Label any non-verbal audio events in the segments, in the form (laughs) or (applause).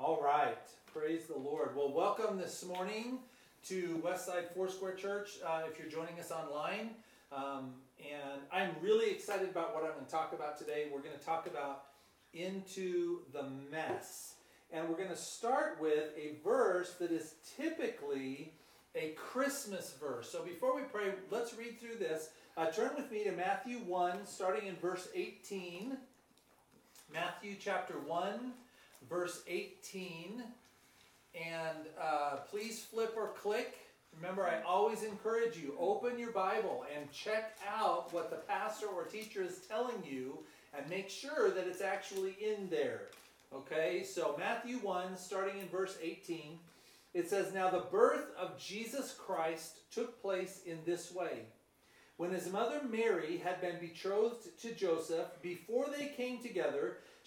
All right. Praise the Lord. Well, welcome this morning to Westside Foursquare Church uh, if you're joining us online. Um, and I'm really excited about what I'm going to talk about today. We're going to talk about into the mess. And we're going to start with a verse that is typically a Christmas verse. So before we pray, let's read through this. Uh, turn with me to Matthew 1, starting in verse 18. Matthew chapter 1, verse 18. And uh, please flip or click. Remember, I always encourage you open your Bible and check out what the pastor or teacher is telling you and make sure that it's actually in there. Okay, so Matthew 1, starting in verse 18, it says, Now the birth of Jesus Christ took place in this way. When his mother Mary had been betrothed to Joseph, before they came together,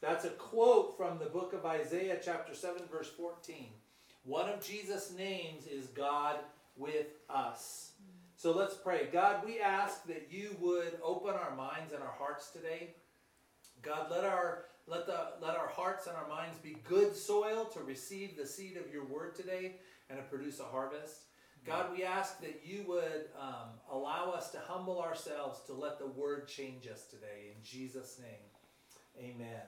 That's a quote from the book of Isaiah, chapter 7, verse 14. One of Jesus' names is God with us. So let's pray. God, we ask that you would open our minds and our hearts today. God, let our let the let our hearts and our minds be good soil to receive the seed of your word today and to produce a harvest. God, we ask that you would um, allow us to humble ourselves to let the word change us today. In Jesus' name, amen.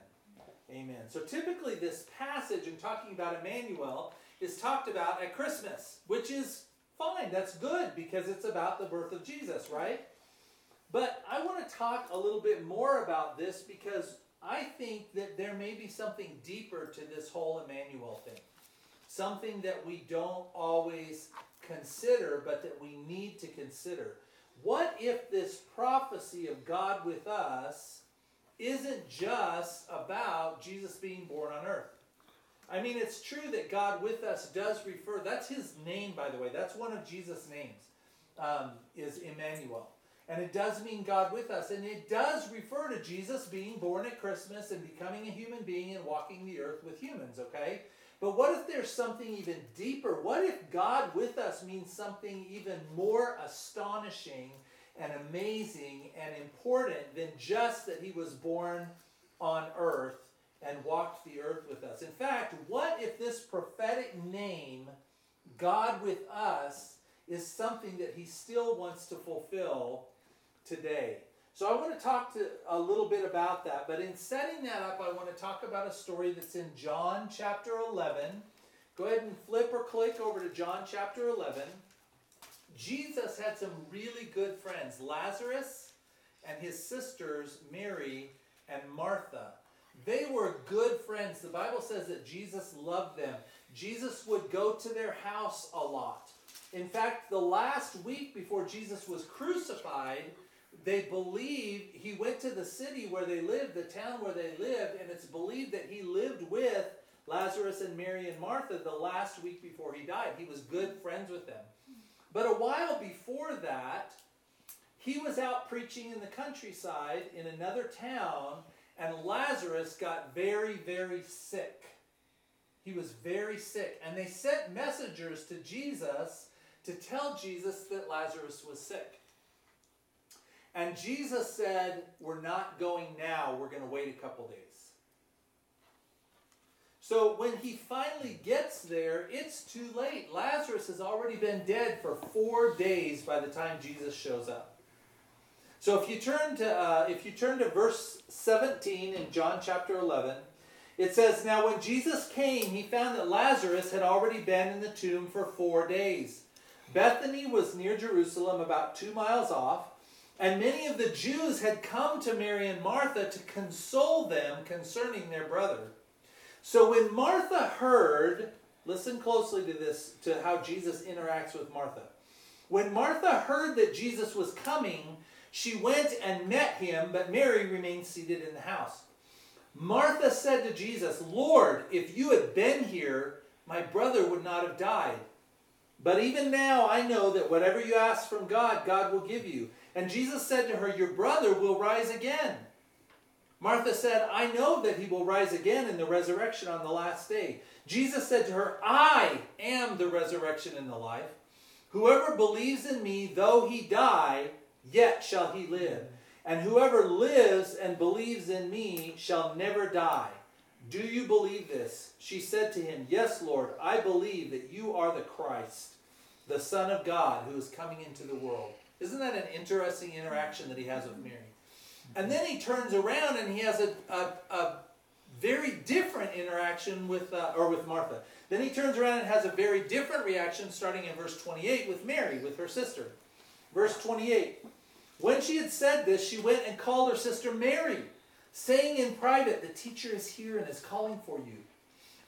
Amen. So typically, this passage in talking about Emmanuel is talked about at Christmas, which is fine. That's good because it's about the birth of Jesus, right? But I want to talk a little bit more about this because I think that there may be something deeper to this whole Emmanuel thing. Something that we don't always consider, but that we need to consider. What if this prophecy of God with us isn't just about Jesus being born on earth? I mean, it's true that God with us does refer, that's his name, by the way. That's one of Jesus' names, um, is Emmanuel. And it does mean God with us. And it does refer to Jesus being born at Christmas and becoming a human being and walking the earth with humans, okay? But what if there's something even deeper? What if God with us means something even more astonishing and amazing and important than just that he was born on earth and walked the earth with us? In fact, what if this prophetic name, God with us, is something that he still wants to fulfill today? So I want to talk to a little bit about that, but in setting that up, I want to talk about a story that's in John chapter 11. Go ahead and flip or click over to John chapter 11. Jesus had some really good friends, Lazarus and his sisters Mary and Martha. They were good friends. The Bible says that Jesus loved them. Jesus would go to their house a lot. In fact, the last week before Jesus was crucified, they believe he went to the city where they lived, the town where they lived, and it's believed that he lived with Lazarus and Mary and Martha the last week before he died. He was good friends with them. But a while before that, he was out preaching in the countryside in another town, and Lazarus got very, very sick. He was very sick. And they sent messengers to Jesus to tell Jesus that Lazarus was sick. And Jesus said, We're not going now, we're going to wait a couple days. So when he finally gets there, it's too late. Lazarus has already been dead for four days by the time Jesus shows up. So if you turn to uh, if you turn to verse 17 in John chapter 11, it says, "Now when Jesus came, he found that Lazarus had already been in the tomb for four days. Bethany was near Jerusalem, about two miles off, and many of the Jews had come to Mary and Martha to console them concerning their brother. So when Martha heard, listen closely to this, to how Jesus interacts with Martha. When Martha heard that Jesus was coming, she went and met him, but Mary remained seated in the house. Martha said to Jesus, Lord, if you had been here, my brother would not have died. But even now I know that whatever you ask from God, God will give you. And Jesus said to her, Your brother will rise again. Martha said, I know that he will rise again in the resurrection on the last day. Jesus said to her, I am the resurrection and the life. Whoever believes in me, though he die, yet shall he live. And whoever lives and believes in me shall never die. Do you believe this? She said to him, Yes, Lord, I believe that you are the Christ, the Son of God, who is coming into the world. Isn't that an interesting interaction that he has with Mary? And then he turns around and he has a, a, a very different interaction with, uh, or with Martha. Then he turns around and has a very different reaction starting in verse 28 with Mary, with her sister. Verse 28. When she had said this, she went and called her sister Mary, saying in private, The teacher is here and is calling for you.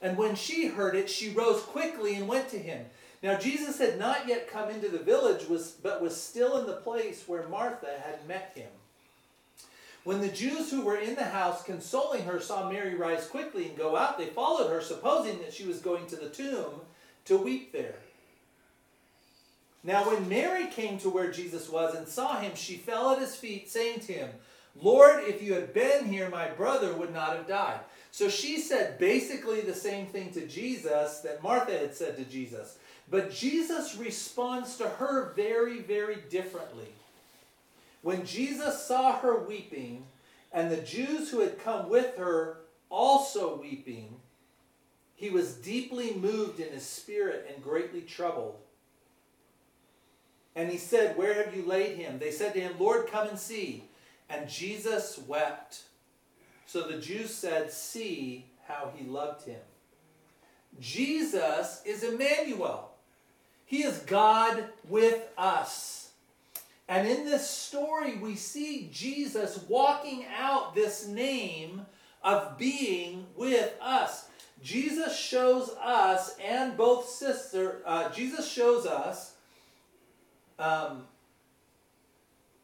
And when she heard it, she rose quickly and went to him. Now Jesus had not yet come into the village, was, but was still in the place where Martha had met him. When the Jews who were in the house consoling her saw Mary rise quickly and go out, they followed her, supposing that she was going to the tomb to weep there. Now, when Mary came to where Jesus was and saw him, she fell at his feet, saying to him, Lord, if you had been here, my brother would not have died. So she said basically the same thing to Jesus that Martha had said to Jesus. But Jesus responds to her very, very differently. When Jesus saw her weeping, and the Jews who had come with her also weeping, he was deeply moved in his spirit and greatly troubled. And he said, Where have you laid him? They said to him, Lord, come and see. And Jesus wept. So the Jews said, See how he loved him. Jesus is Emmanuel. He is God with us. And in this story, we see Jesus walking out this name of being with us. Jesus shows us and both sister, uh, Jesus shows us, um,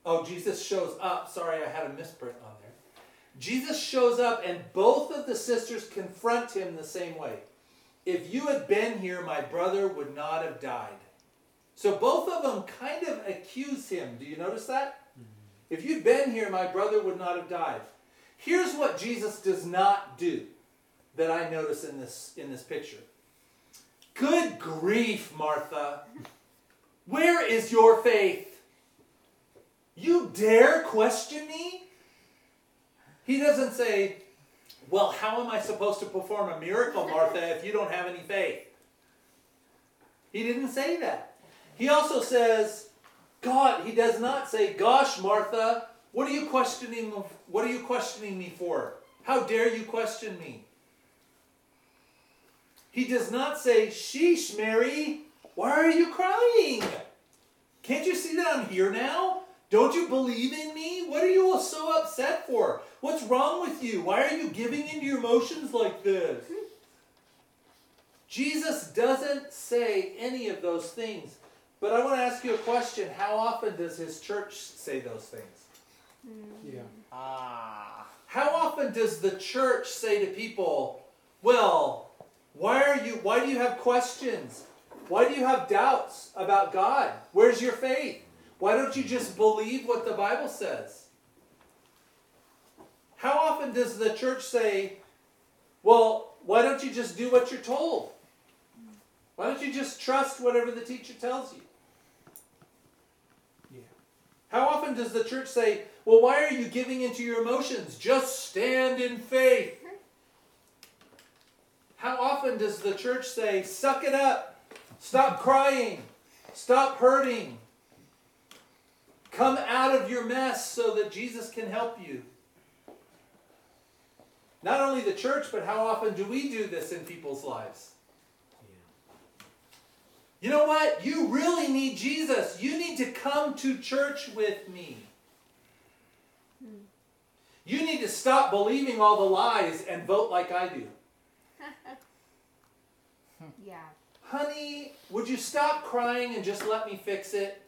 oh, Jesus shows up. Sorry, I had a misprint on there. Jesus shows up, and both of the sisters confront him the same way. If you had been here, my brother would not have died. So both of them kind of accuse him. Do you notice that? Mm-hmm. If you'd been here, my brother would not have died. Here's what Jesus does not do that I notice in this in this picture. Good grief, Martha. Where is your faith? You dare question me? He doesn't say, Well, how am I supposed to perform a miracle, Martha, if you don't have any faith? He didn't say that. He also says, God, he does not say, Gosh, Martha, what are you questioning what are you questioning me for? How dare you question me? He does not say, Sheesh, Mary, why are you crying? Can't you see that I'm here now? Don't you believe in me? What are you all so upset for? What's wrong with you? Why are you giving into your emotions like this? Hmm. Jesus doesn't say any of those things. But I want to ask you a question. How often does his church say those things? Yeah. Ah. How often does the church say to people, well, why are you why do you have questions? Why do you have doubts about God? Where's your faith? Why don't you just believe what the Bible says? How often does the church say, well, why don't you just do what you're told? Why don't you just trust whatever the teacher tells you? How often does the church say, well, why are you giving into your emotions? Just stand in faith. How often does the church say, suck it up, stop crying, stop hurting, come out of your mess so that Jesus can help you? Not only the church, but how often do we do this in people's lives? You know what? You really need Jesus. You need to come to church with me. You need to stop believing all the lies and vote like I do. (laughs) yeah. Honey, would you stop crying and just let me fix it?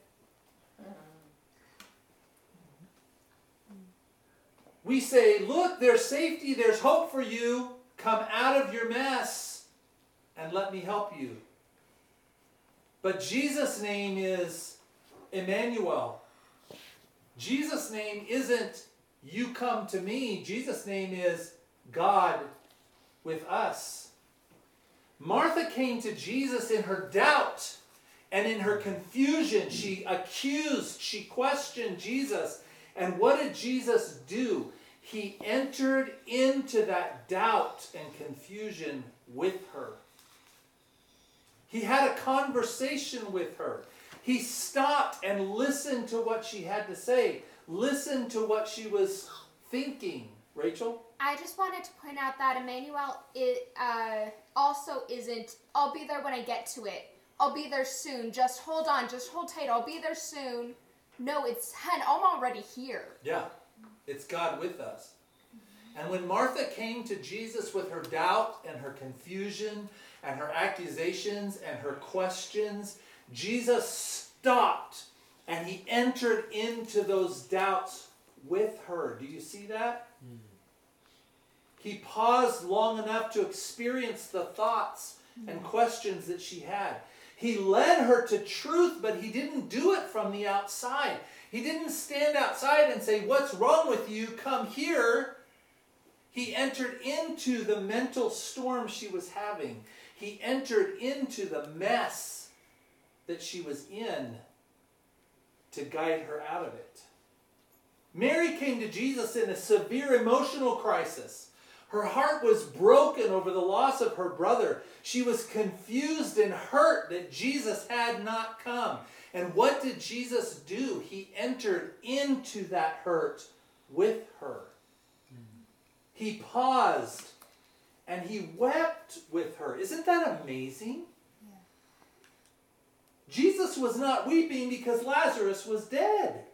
We say, Look, there's safety, there's hope for you. Come out of your mess and let me help you. But Jesus' name is Emmanuel. Jesus' name isn't you come to me. Jesus' name is God with us. Martha came to Jesus in her doubt and in her confusion. She accused, she questioned Jesus. And what did Jesus do? He entered into that doubt and confusion with her. He had a conversation with her. He stopped and listened to what she had to say, listened to what she was thinking. Rachel? I just wanted to point out that Emmanuel it, uh, also isn't, I'll be there when I get to it. I'll be there soon. Just hold on. Just hold tight. I'll be there soon. No, it's hen. I'm already here. Yeah, it's God with us. And when Martha came to Jesus with her doubt and her confusion and her accusations and her questions, Jesus stopped and he entered into those doubts with her. Do you see that? Mm. He paused long enough to experience the thoughts and mm. questions that she had. He led her to truth, but he didn't do it from the outside. He didn't stand outside and say, What's wrong with you? Come here. He entered into the mental storm she was having. He entered into the mess that she was in to guide her out of it. Mary came to Jesus in a severe emotional crisis. Her heart was broken over the loss of her brother. She was confused and hurt that Jesus had not come. And what did Jesus do? He entered into that hurt with her. Hmm. He paused and he wept with her. Isn't that amazing? Yeah. Jesus was not weeping because Lazarus was dead.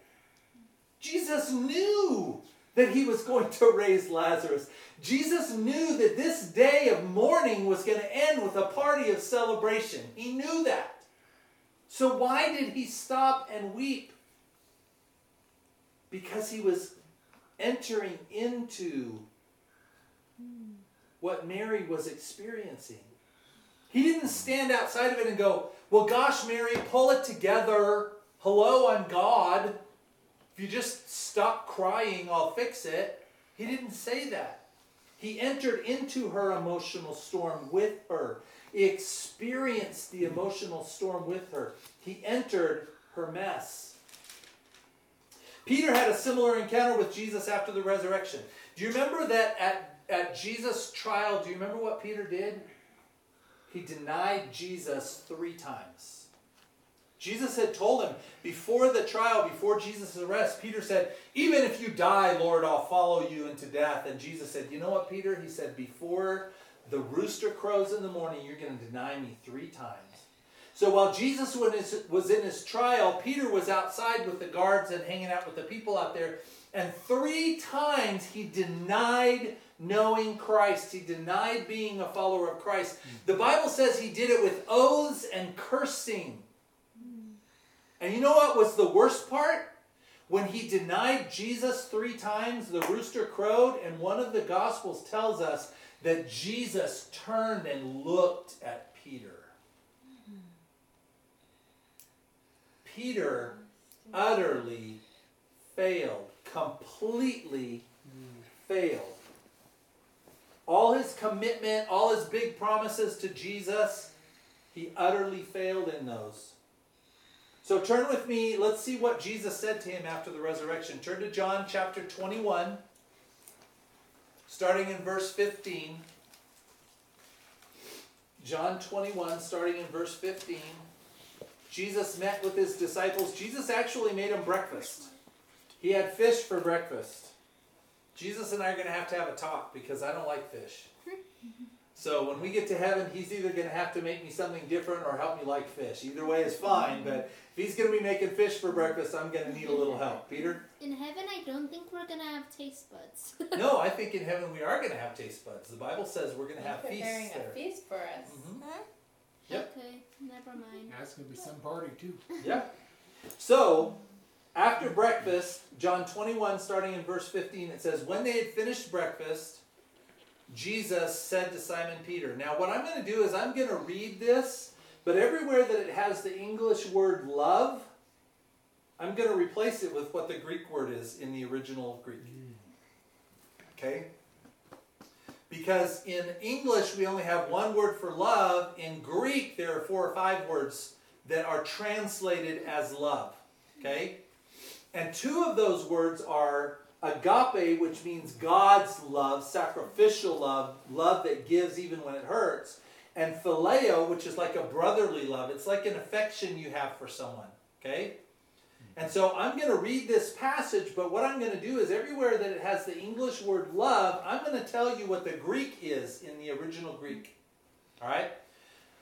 Jesus knew that he was going to raise Lazarus. Jesus knew that this day of mourning was going to end with a party of celebration. He knew that. So why did he stop and weep? Because he was entering into hmm. What Mary was experiencing. He didn't stand outside of it and go, Well, gosh, Mary, pull it together. Hello, I'm God. If you just stop crying, I'll fix it. He didn't say that. He entered into her emotional storm with her. He experienced the emotional storm with her. He entered her mess. Peter had a similar encounter with Jesus after the resurrection. Do you remember that at, at Jesus' trial, do you remember what Peter did? He denied Jesus three times. Jesus had told him before the trial, before Jesus' arrest, Peter said, Even if you die, Lord, I'll follow you into death. And Jesus said, You know what, Peter? He said, Before the rooster crows in the morning, you're going to deny me three times. So while Jesus was in his trial, Peter was outside with the guards and hanging out with the people out there. And three times he denied knowing Christ. He denied being a follower of Christ. Hmm. The Bible says he did it with oaths and cursing. And you know what was the worst part? When he denied Jesus three times, the rooster crowed, and one of the Gospels tells us that Jesus turned and looked at Peter. Peter utterly failed, completely hmm. failed. All his commitment, all his big promises to Jesus, he utterly failed in those. So turn with me, let's see what Jesus said to him after the resurrection. Turn to John chapter 21, starting in verse 15. John 21, starting in verse 15. Jesus met with his disciples. Jesus actually made them breakfast. He had fish for breakfast. Jesus and I are going to have to have a talk because I don't like fish. So when we get to heaven, he's either going to have to make me something different or help me like fish. Either way is fine, but if he's going to be making fish for breakfast, I'm going to need a little help. Peter? In heaven, I don't think we're going to have taste buds. (laughs) no, I think in heaven we are going to have taste buds. The Bible says we're going to have feasts preparing there. a feast for us. Mm-hmm. Yep. Okay, never mind. That's gonna be some party too. Yeah. So, after breakfast, John 21, starting in verse 15, it says, When they had finished breakfast, Jesus said to Simon Peter. Now, what I'm going to do is I'm going to read this, but everywhere that it has the English word love, I'm going to replace it with what the Greek word is in the original Greek. Okay? Because in English we only have one word for love. In Greek there are four or five words that are translated as love. Okay? And two of those words are agape, which means God's love, sacrificial love, love that gives even when it hurts, and phileo, which is like a brotherly love. It's like an affection you have for someone. Okay? And so I'm going to read this passage, but what I'm going to do is everywhere that it has the English word love, I'm going to tell you what the Greek is in the original Greek. All right?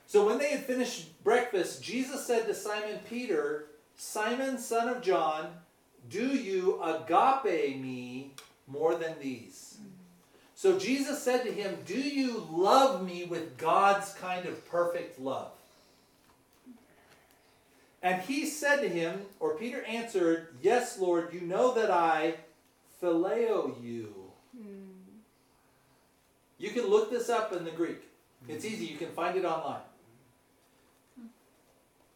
So when they had finished breakfast, Jesus said to Simon Peter, Simon, son of John, do you agape me more than these? So Jesus said to him, Do you love me with God's kind of perfect love? And he said to him, or Peter answered, Yes, Lord, you know that I phileo you. Hmm. You can look this up in the Greek. It's easy, you can find it online.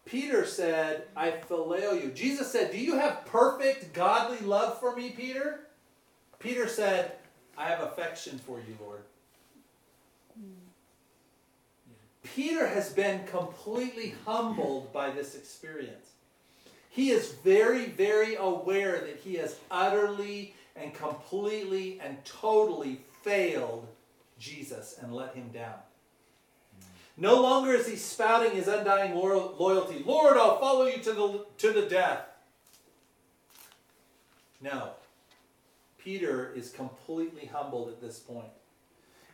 Peter said, I phileo you. Jesus said, Do you have perfect godly love for me, Peter? Peter said, I have affection for you, Lord. Peter has been completely humbled by this experience. He is very, very aware that he has utterly and completely and totally failed Jesus and let him down. No longer is he spouting his undying loyalty. Lord, I'll follow you to the, to the death. No. Peter is completely humbled at this point.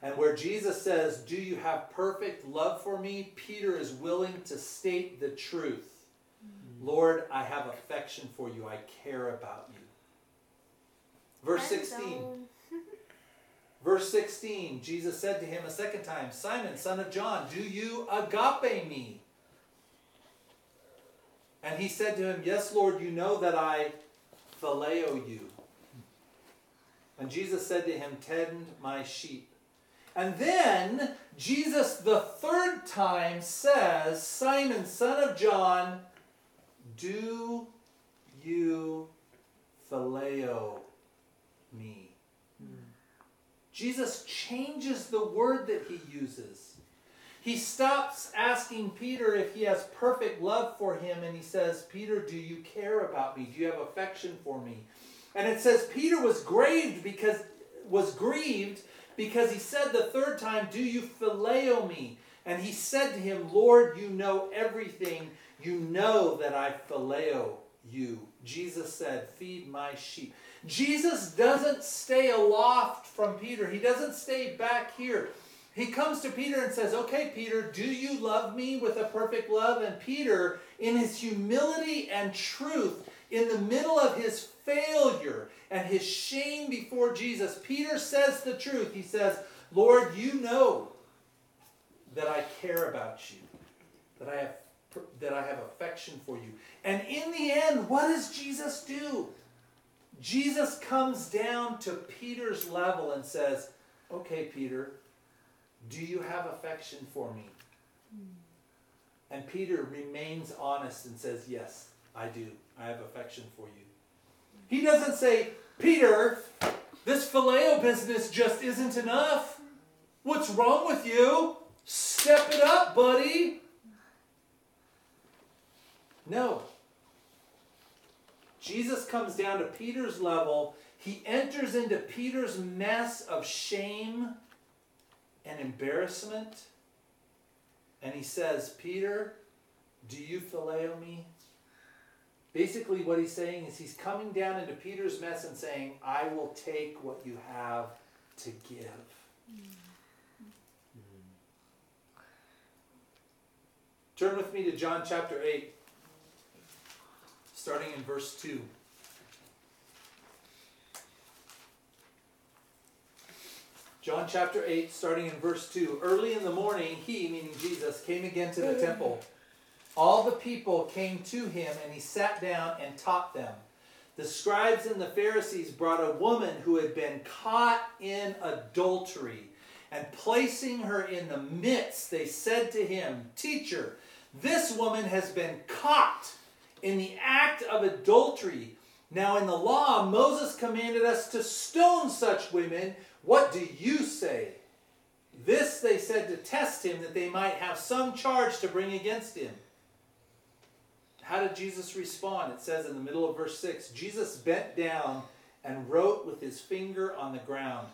And where Jesus says, Do you have perfect love for me? Peter is willing to state the truth. Mm-hmm. Lord, I have affection for you. I care about you. Verse 16. Verse 16, Jesus said to him a second time, Simon, son of John, do you agape me? And he said to him, Yes, Lord, you know that I phileo you. And Jesus said to him, Tend my sheep. And then Jesus, the third time, says, Simon, son of John, do you phileo? Jesus changes the word that he uses. He stops asking Peter if he has perfect love for him and he says, Peter, do you care about me? Do you have affection for me? And it says Peter was grieved because was grieved because he said the third time, Do you phileo me? And he said to him, Lord, you know everything. You know that I phileo you. Jesus said, Feed my sheep. Jesus doesn't stay aloft from Peter. He doesn't stay back here. He comes to Peter and says, Okay, Peter, do you love me with a perfect love? And Peter, in his humility and truth, in the middle of his failure and his shame before Jesus, Peter says the truth. He says, Lord, you know that I care about you, that I have that I have affection for you. And in the end, what does Jesus do? Jesus comes down to Peter's level and says, Okay, Peter, do you have affection for me? Hmm. And Peter remains honest and says, Yes, I do. I have affection for you. He doesn't say, Peter, this phileo business just isn't enough. What's wrong with you? Step it up, buddy. No. Jesus comes down to Peter's level. He enters into Peter's mess of shame and embarrassment. And he says, Peter, do you phileo me? Basically, what he's saying is he's coming down into Peter's mess and saying, I will take what you have to give. Mm. Turn with me to John chapter 8, starting in verse 2. John chapter 8, starting in verse 2. Early in the morning, he, meaning Jesus, came again to the temple. All the people came to him, and he sat down and taught them. The scribes and the Pharisees brought a woman who had been caught in adultery. And placing her in the midst, they said to him, Teacher, this woman has been caught in the act of adultery. Now, in the law, Moses commanded us to stone such women. What do you say? This they said to test him, that they might have some charge to bring against him. How did Jesus respond? It says in the middle of verse 6 Jesus bent down and wrote with his finger on the ground.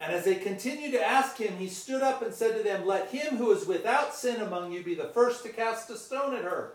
And as they continued to ask him, he stood up and said to them, Let him who is without sin among you be the first to cast a stone at her.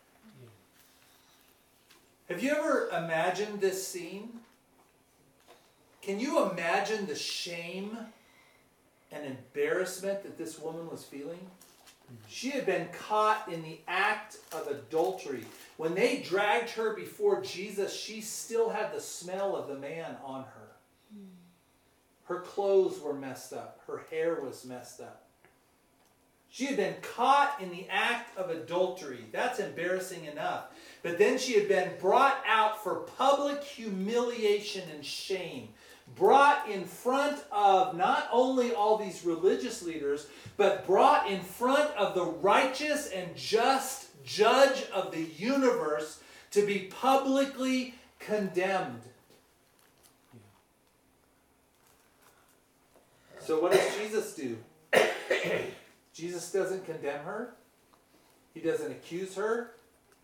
Have you ever imagined this scene? Can you imagine the shame and embarrassment that this woman was feeling? She had been caught in the act of adultery. When they dragged her before Jesus, she still had the smell of the man on her. Her clothes were messed up, her hair was messed up. She had been caught in the act of adultery. That's embarrassing enough. But then she had been brought out for public humiliation and shame. Brought in front of not only all these religious leaders, but brought in front of the righteous and just judge of the universe to be publicly condemned. So, what does Jesus do? (coughs) Jesus doesn't condemn her, He doesn't accuse her.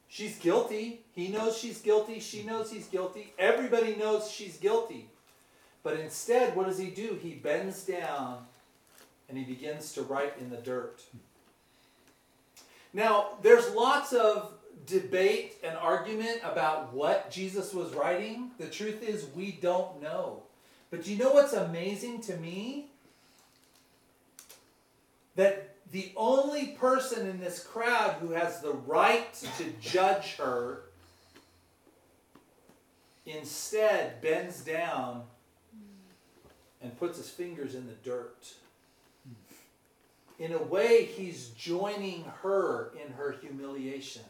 She's guilty. He knows she's guilty. She knows he's guilty. Everybody knows she's guilty. But instead, what does he do? He bends down and he begins to write in the dirt. Now, there's lots of debate and argument about what Jesus was writing. The truth is, we don't know. But you know what's amazing to me? That the only person in this crowd who has the right to judge her instead bends down and puts his fingers in the dirt. In a way, he's joining her in her humiliation.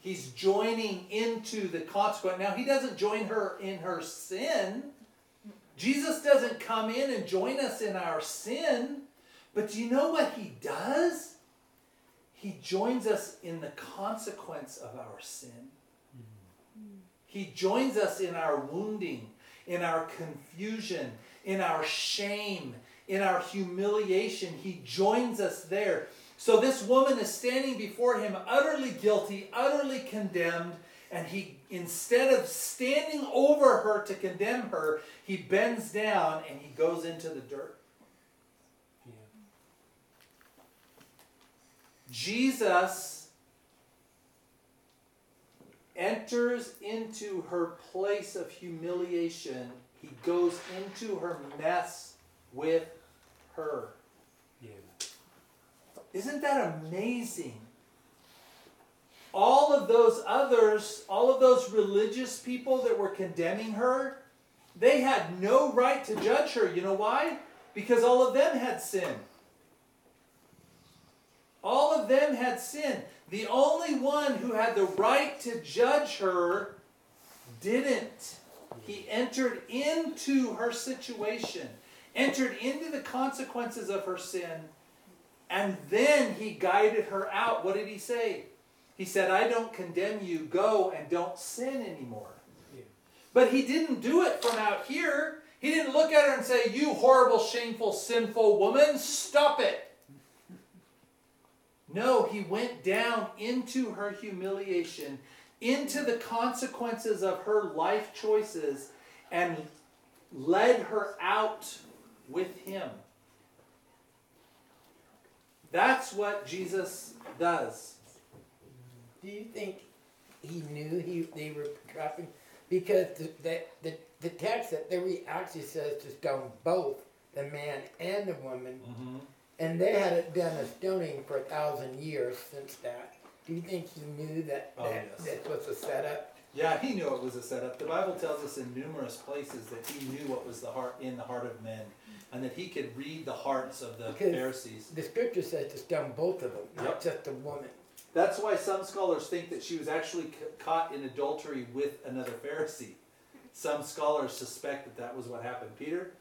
He's joining into the consequence. Now, he doesn't join her in her sin. Jesus doesn't come in and join us in our sin. But do you know what he does? He joins us in the consequence of our sin. He joins us in our wounding, in our confusion, in our shame, in our humiliation. He joins us there. So this woman is standing before him, utterly guilty, utterly condemned, and he, instead of standing over her to condemn her, he bends down and he goes into the dirt. Jesus enters into her place of humiliation. He goes into her mess with her. Yeah. Isn't that amazing? All of those others, all of those religious people that were condemning her, they had no right to judge her. You know why? Because all of them had sinned. All of them had sinned. The only one who had the right to judge her didn't. He entered into her situation, entered into the consequences of her sin, and then he guided her out. What did he say? He said, I don't condemn you. Go and don't sin anymore. Yeah. But he didn't do it from out here. He didn't look at her and say, You horrible, shameful, sinful woman, stop it. No, he went down into her humiliation, into the consequences of her life choices, and led her out with him. That's what Jesus does. Do you think he knew he they were trapping? Because the, the, the, the text that there we actually says to stone both the man and the woman, Mm-hmm. And they hadn't done a stoning for a thousand years since that. Do you think he knew that, Oh, that yes. this was a setup? Yeah, he knew it was a setup. The Bible tells us in numerous places that he knew what was the heart in the heart of men, and that he could read the hearts of the Because- Pharisees. The scripture says to stone both of them, not Yep. just the woman. That's why some scholars think that she was actually c- caught in adultery with another Pharisee. Some scholars suspect that that was what happened. Peter,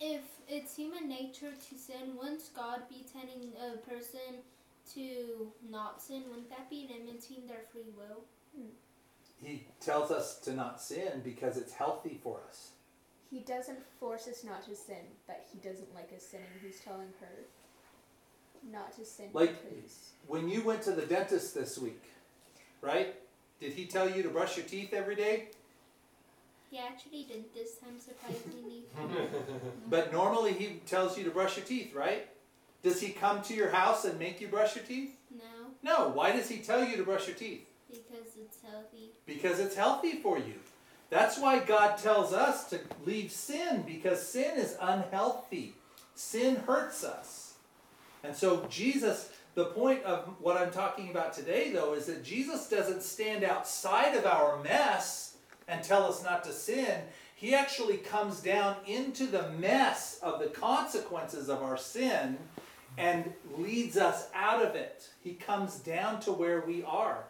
If it's human nature to sin, wouldn't God be telling a person to not sin? Wouldn't that be limiting their free will? Hmm. he tells us to not sin because it's healthy for us. He doesn't force us not to sin, but he doesn't like us sinning. He's telling her not to sin Like- because When you went to the dentist this week, right? Did he tell you to brush your teeth every day? He actually did this time, surprisingly. (laughs) But normally he tells you to brush your teeth, right? Does he come to your house and make you brush your teeth? no, No. Why does he tell you to brush your teeth? because it's healthy. Because it's healthy for you. That's why God tells us to leave sin because sin is unhealthy. Sin hurts us. And so Jesus, the point of what I'm talking about today though is that Jesus doesn't stand outside of our mess and tell us not to sin. He actually comes down into the mess of the consequences of our sin and leads us out of it. He comes down to where we are.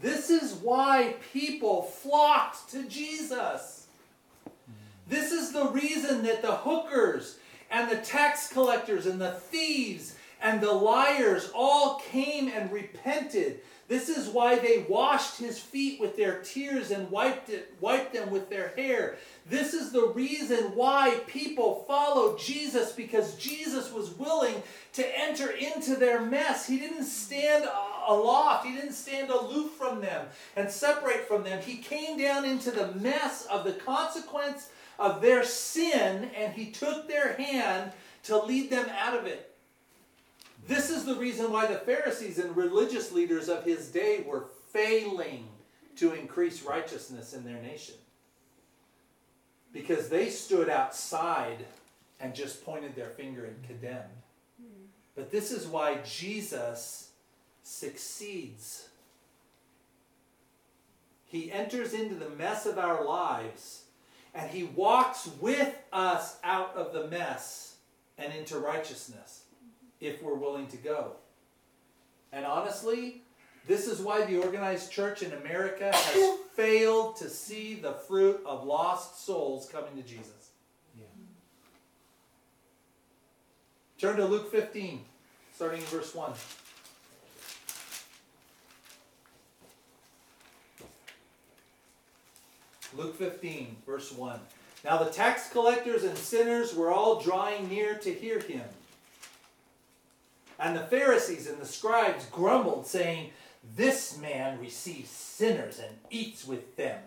This is why people flocked to Jesus. This is the reason that the hookers and the tax collectors and the thieves and the liars all came and repented. This is why they washed his feet with their tears and wiped it wiped them with their hair. This is the reason why people followed Jesus because Jesus was willing to enter into their mess. He didn't stand aloft, he didn't stand aloof from them and separate from them. He came down into the mess of the consequence of their sin and he took their hand to lead them out of it. This is the reason why the Pharisees and religious leaders of his day were failing to increase righteousness in their nation. Because they stood outside and just pointed their finger and condemned. But this is why Jesus succeeds. He enters into the mess of our lives and he walks with us out of the mess and into righteousness if we're willing to go. And honestly, this is why the organized church in America has (coughs) failed to see the fruit of lost souls coming to Jesus. Yeah. Turn to Luke 15, starting in verse 1. Luke 15, verse 1. Now the tax collectors and sinners were all drawing near to hear him. And the Pharisees and the scribes grumbled, saying, This man receives sinners and eats with them.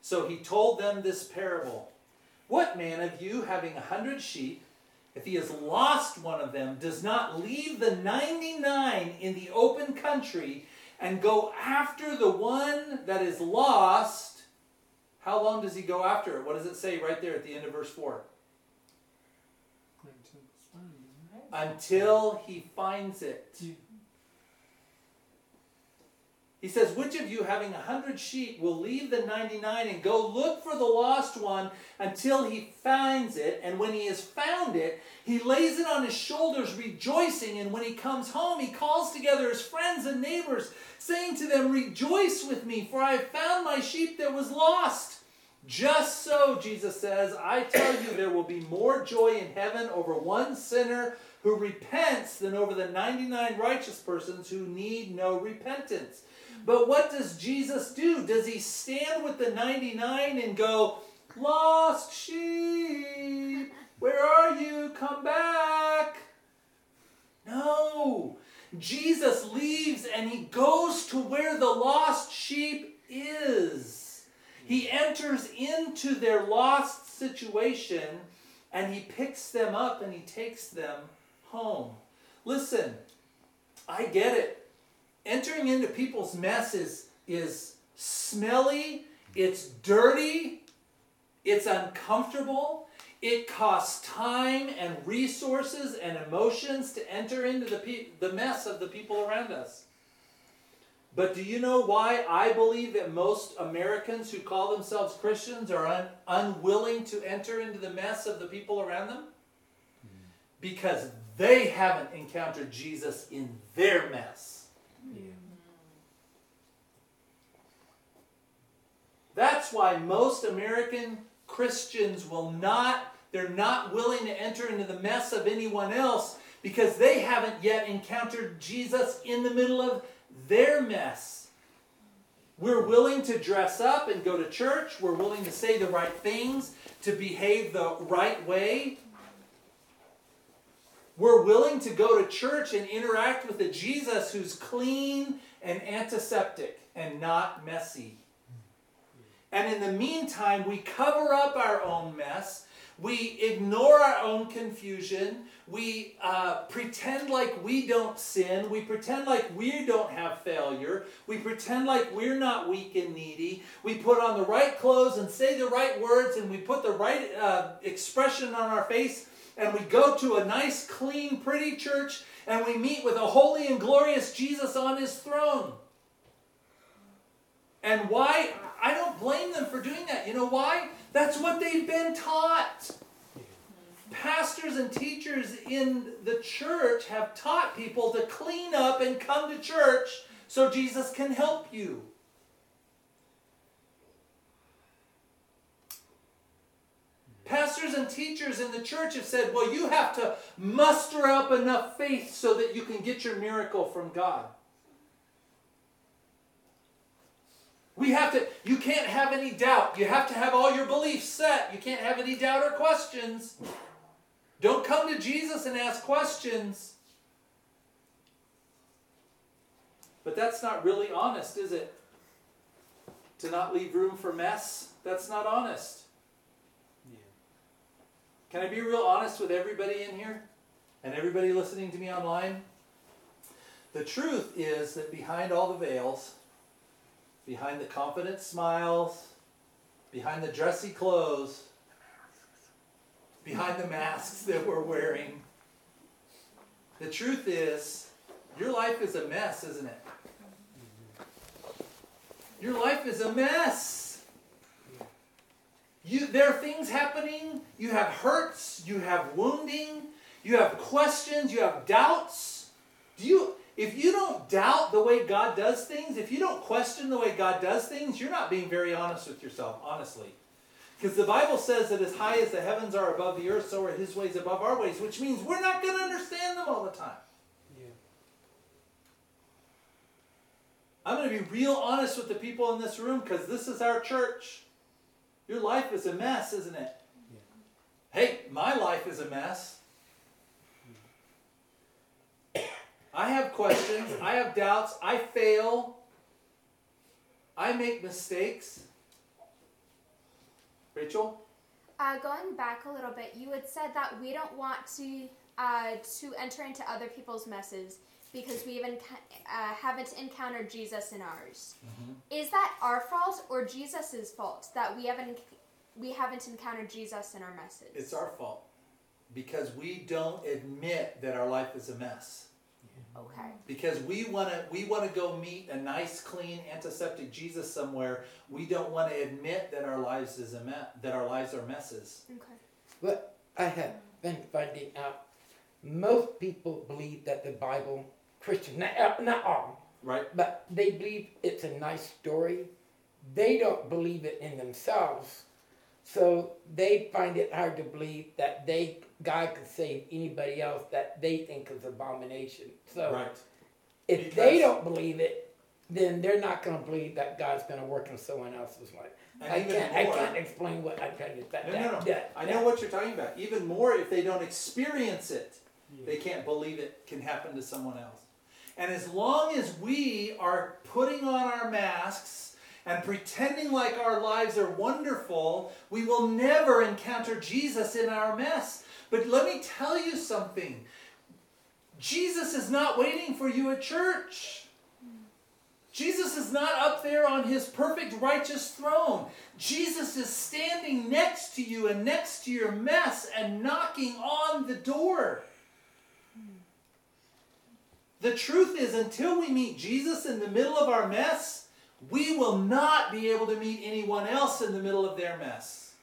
So he told them this parable What man of you, having a hundred sheep, if he has lost one of them, does not leave the 99 in the open country and go after the one that is lost? How long does he go after it? What does it say right there at the end of verse 4? Until it's found, isn't it? Until he finds it. He says, Which of you, having a hundred sheep, will leave the 99 and go look for the lost one until he finds it? And when he has found it, he lays it on his shoulders, rejoicing. And when he comes home, he calls together his friends and neighbors, saying to them, Rejoice with me, for I have found my sheep that was lost. Just so, Jesus says, I tell you, there will be more joy in heaven over one sinner who repents than over the 99 righteous persons who need no repentance. But what does Jesus do? Does he stand with the 99 and go, Lost sheep, where are you? Come back. No. Jesus leaves and he goes to where the lost sheep is. He enters into their lost situation and he picks them up and he takes them home. Listen, I get it. Entering into people's mess is, is smelly, it's dirty, it's uncomfortable, it costs time and resources and emotions to enter into the, pe- the mess of the people around us. But do you know why I believe that most Americans who call themselves Christians are un- unwilling to enter into the mess of the people around them? Hmm. Because they haven't encountered Jesus in their mess. That's why most American Christians will not, they're not willing to enter into the mess of anyone else because they haven't yet encountered Jesus in the middle of their mess. We're willing to dress up and go to church. We're willing to say the right things, to behave the right way. We're willing to go to church and interact with a Jesus who's clean and antiseptic and not messy. And in the meantime, we cover up our own mess. We ignore our own confusion. We uh, pretend like we don't sin. We pretend like we don't have failure. We pretend like we're not weak and needy. We put on the right clothes and say the right words and we put the right uh, expression on our face and we go to a nice, clean, pretty church and we meet with a holy and glorious Jesus on his throne. And why? I don't blame them for doing that. You know why? That's what they've been taught. Pastors and teachers in the church have taught people to clean up and come to church so Jesus can help you. Pastors and teachers in the church have said, well, you have to muster up enough faith so that you can get your miracle from God. We have to, you can't have any doubt. You have to have all your beliefs set. You can't have any doubt or questions. Don't come to Jesus and ask questions. But that's not really honest, is it? To not leave room for mess? That's not honest. Can I be real honest with everybody in here? And everybody listening to me online? The truth is that behind all the veils, behind the confident smiles, behind the dressy clothes, behind the masks that we're wearing. The truth is, your life is a mess, isn't it? Your life is a mess. You, there are things happening. You have hurts. You have wounding. You have questions. You have doubts. Do you? If you don't doubt the way God does things, if you don't question the way God does things, you're not being very honest with yourself, honestly. Because the Bible says that as high as the heavens are above the earth, so are his ways above our ways, which means we're not going to understand them all the time. Yeah. I'm going to be real honest with the people in this room because this is our church. Your life is a mess, isn't it? Hey, my life is a mess. I have questions. I have doubts. I fail. I make mistakes. Rachel? Uh, going back a little bit, you had said that we don't want to uh, to enter into other people's messes because we even uh, haven't encountered Jesus in ours. Is that our fault or Jesus's fault that we haven't we haven't encountered Jesus in our message? It's our fault because we don't admit that our life is a mess. okay. Because we want to we want to go meet a nice, clean, antiseptic Jesus somewhere. We don't want to admit that our lives is a me- that our lives are messes. Okay. But I have been finding out most people believe that the Bible, Christians, not, uh, not all, Right? but they believe it's a nice story. They don't believe it in themselves. So they find it hard to believe that they God could save anybody else that they think is abomination. So Right. if they don't believe it, then they're not going to believe that God's going to work in someone else's life. I can't. I can't explain what I'm trying to. That, No, no, no. that- I know what you're talking about. Even more if they don't experience it, they can't believe it can happen to someone else. And as long as we are putting on our masks and pretending like our lives are wonderful, we will never encounter Jesus in our mess. But let me tell you something Jesus is not waiting for you at church. Jesus is not up there on his perfect righteous throne. Jesus is standing next to you and next to your mess and knocking on the door. The truth is, until we meet Jesus in the middle of our mess, we will not be able to meet anyone else in the middle of their mess.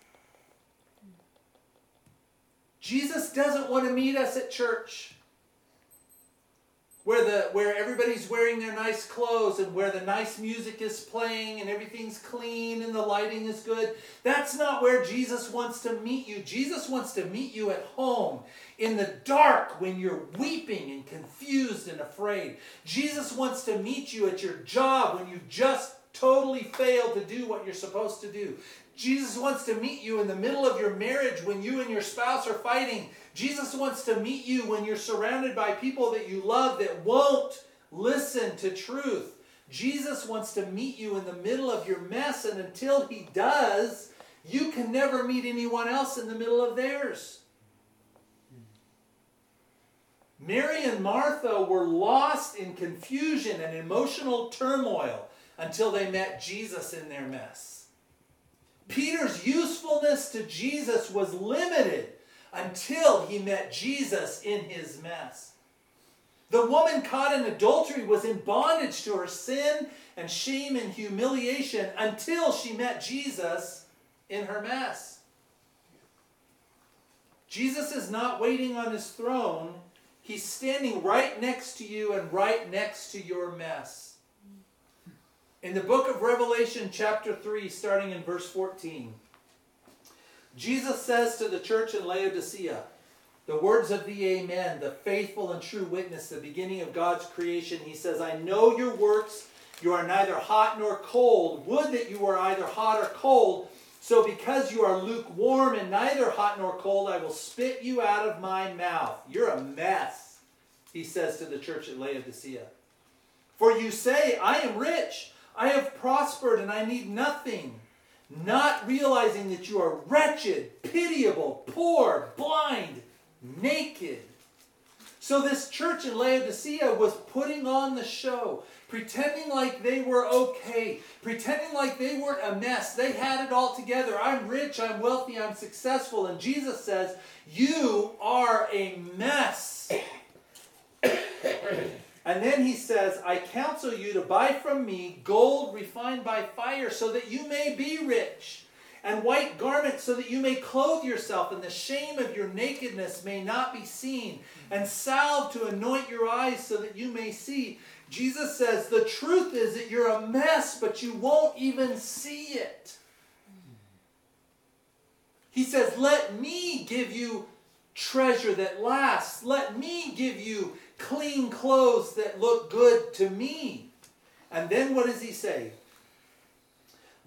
Jesus doesn't want to meet us at church where the where everybody's wearing their nice clothes and where the nice music is playing and everything's clean and the lighting is good. That's not where Jesus wants to meet you. Jesus wants to meet you at home in the dark when you're weeping and confused and afraid. Jesus wants to meet you at your job when you just totally failed to do what you're supposed to do Jesus wants to meet you in the middle of your marriage when you and your spouse are fighting Jesus wants to meet you when you're surrounded by people that you love that won't listen to truth. Jesus wants to meet you in the middle of your mess, and until he does, you can never meet anyone else in the middle of theirs. Mary and Martha were lost in confusion and emotional turmoil until they met Jesus in their mess. Peter's usefulness to Jesus was limited until he met Jesus in his mess. The woman caught in adultery was in bondage to her sin and shame and humiliation until she met Jesus in her mess. Jesus is not waiting on his throne, he's standing right next to you and right next to your mess. In the book of Revelation, chapter 3, starting in verse 14. Jesus says to the church in Laodicea, the words of the Amen, the faithful and true witness, the beginning of God's creation. He says, I know your works. You are neither hot nor cold. Would that you were either hot or cold. So because you are lukewarm and neither hot nor cold, I will spit you out of my mouth. You're a mess, he says to the church at Laodicea. For you say, I am rich, I have prospered, and I need nothing not realizing that you are wretched, pitiable, poor, blind, naked. So, this church in Laodicea was putting on the show, pretending like they were okay, pretending like they weren't a mess. They had it all together. I'm rich, I'm wealthy, I'm successful. And Jesus says, You are a mess. And then he says, I counsel you to buy from me gold refined by fire so that you may be rich, and white garments so that you may clothe yourself, and the shame of your nakedness may not be seen, and salve to anoint your eyes so that you may see. Jesus says, The truth is that you're a mess, but you won't even see it. He says, Let me give you treasure that lasts. Let me give you clean clothes that look good to me. And then what does he say?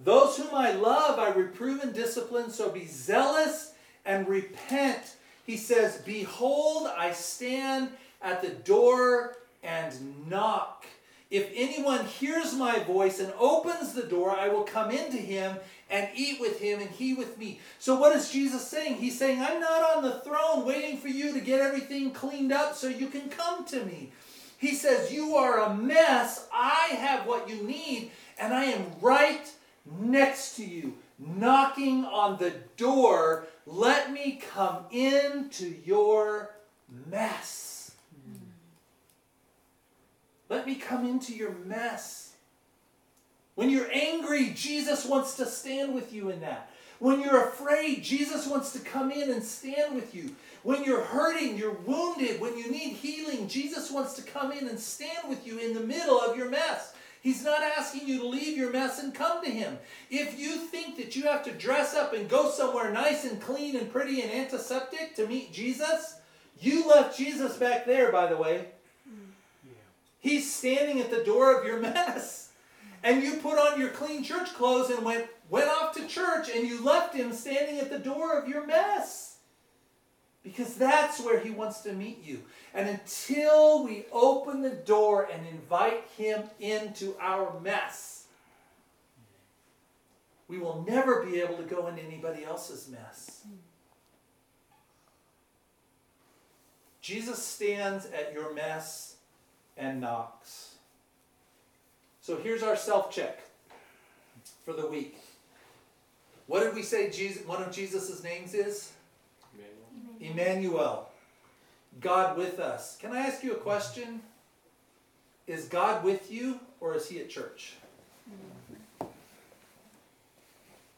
Those whom I love, I reprove and discipline, so be zealous and repent. He says, Behold, I stand at the door and knock. If anyone hears my voice and opens the door, I will come into him and eat with him and he with me. So, what is Jesus saying? He's saying, I'm not on the throne waiting for you to get everything cleaned up so you can come to me. He says, You are a mess. I have what you need, and I am right next to you, knocking on the door. Let me come into your mess. Hmm. Let me come into your mess. When you're angry, Jesus wants to stand with you in that. When you're afraid, Jesus wants to come in and stand with you. When you're hurting, you're wounded, when you need healing, Jesus wants to come in and stand with you in the middle of your mess. He's not asking you to leave your mess and come to Him. If you think that you have to dress up and go somewhere nice and clean and pretty and antiseptic to meet Jesus, you left Jesus back there, by the way. Hmm. He's standing at the door of your (laughs) mess. And you put on your clean church clothes and went, went off to church and you left him standing at the door of your mess. Because that's where He wants to meet you. And until we open the door and invite Him into our mess, we will never be able to go into anybody else's mess. Jesus stands at your mess and knocks. So here's our self check for the week. What did we say Jesus, one of Jesus' names is? Emmanuel. God with us. Can I ask you a question? Is God with you or is he at church?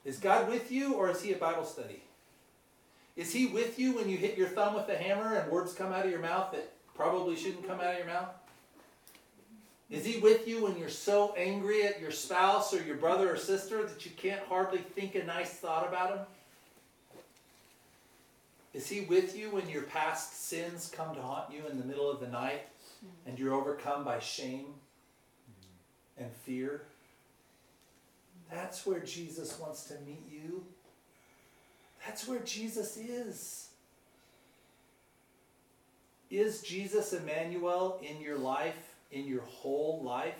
Is God with you or is he at Bible study? Is he with you when you hit your thumb with a hammer and words come out of your mouth that probably shouldn't come out of your mouth? Is he with you when you're so angry at your spouse or your brother or sister that you can't hardly think a nice thought about him? Is he with you when your past sins come to haunt you in the middle of the night and you're overcome by shame and fear? That's where Jesus wants to meet you. That's where Jesus is. Is Jesus Emmanuel in your life, in your whole life?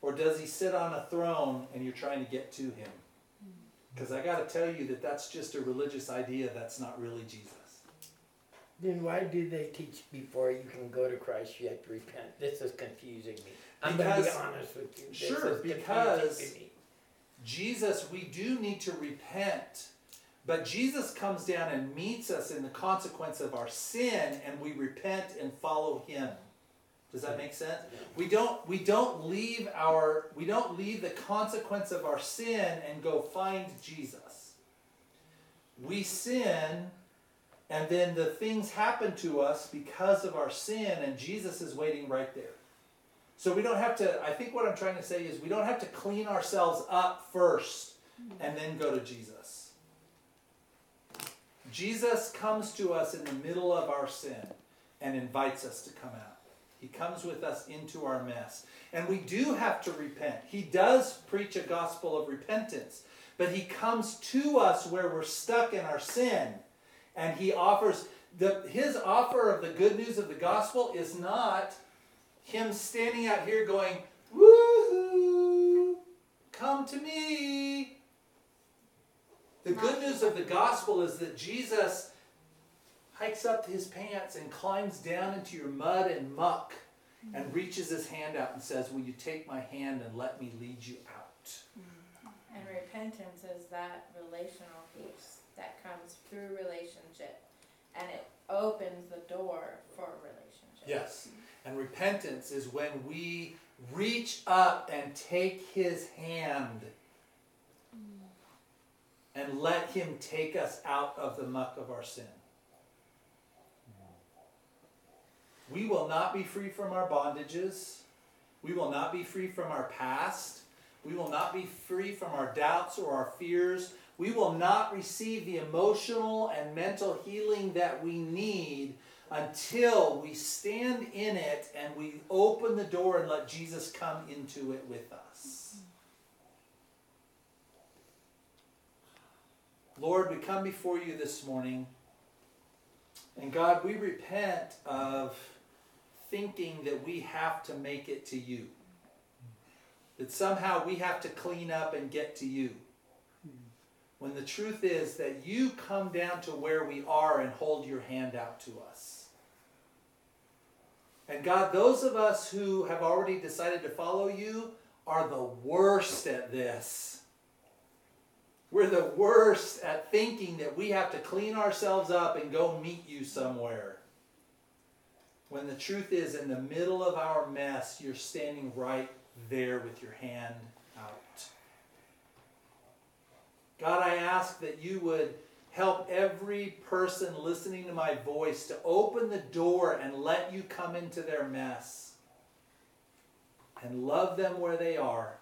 Or does he sit on a throne and you're trying to get to him? Mm. Because I got to tell you that that's just a religious idea that's not really Jesus. Then why do they teach before you can go to Christ you have to repent? This is confusing me. I'm Because- going to be honest with you. This Sure, because- Jesus, we do need to repent, but Jesus comes down and meets us in the consequence of our sin, and we repent and follow Him. Does that make sense? We don't we don't leave our we don't leave the consequence of our sin and go find Jesus. We sin and then the things happen to us because of our sin and Jesus is waiting right there. So we don't have to I think what I'm trying to say is we don't have to clean ourselves up first and then go to Jesus. Jesus comes to us in the middle of our sin and invites us to come out. He comes with us into our mess. And we do have to repent. He does preach a gospel of repentance, but he comes to us where we're stuck in our sin. And he offers the his offer of the good news of the gospel is not him standing out here going, Woohoo! Come to me. The good news of the gospel is that Jesus hikes up his pants and climbs down into your mud and muck and mm-hmm. reaches his hand out and says, Will you take my hand and let me lead you out? Mm-hmm. And repentance is that relational piece that comes through relationship and it opens the door for relationship. Yes. And repentance is when we reach up and take his hand mm. and let him take us out of the muck of our sin. We will not be free from our bondages. We will not be free from our past. We will not be free from our doubts or our fears. We will not receive the emotional and mental healing that we need until we stand in it and we open the door and let Jesus come into it with us. Lord, we come before you this morning. And God, we repent of thinking that we have to make it to you. That somehow we have to clean up and get to you. When the truth is that you come down to where we are and hold your hand out to us. And God, those of us who have already decided to follow you are the worst at this. We're the worst at thinking that we have to clean ourselves up and go meet you somewhere. When the truth is, in the middle of our mess, you're standing right there with your hand out. God, I ask that you would help every person listening to my voice to open the door and let you come into their mess and love them where they are.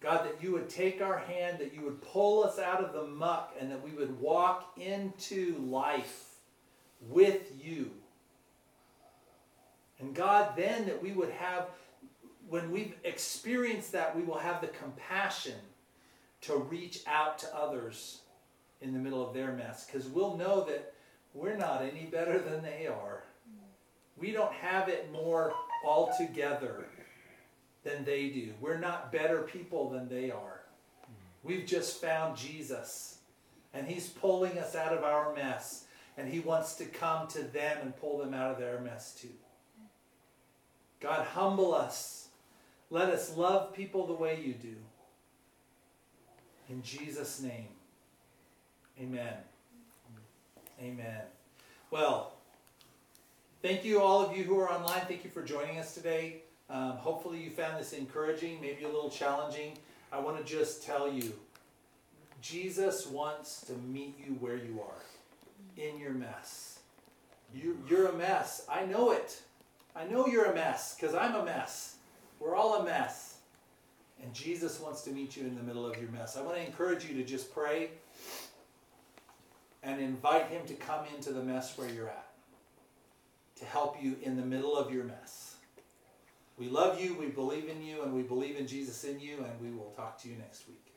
God, that you would take our hand, that you would pull us out of the muck, and that we would walk into life with you. And God, then that we would have, when we've experienced that, we will have the compassion to reach out to others in the middle of their mess because we'll know that we're not any better than they are. We don't have it more all together than they do. We're not better people than they are. We've just found Jesus and he's pulling us out of our mess and he wants to come to them and pull them out of their mess too. God, humble us. Let us love people the way you do. In Jesus' name, amen. Amen. Well, thank you, all of you who are online. Thank you for joining us today. Um, hopefully, you found this encouraging, maybe a little challenging. I want to just tell you Jesus wants to meet you where you are in your mess. You, you're a mess. I know it. I know you're a mess because I'm a mess. We're all a mess. And Jesus wants to meet you in the middle of your mess. I want to encourage you to just pray and invite Him to come into the mess where you're at to help you in the middle of your mess. We love you, we believe in you, and we believe in Jesus in you, and we will talk to you next week.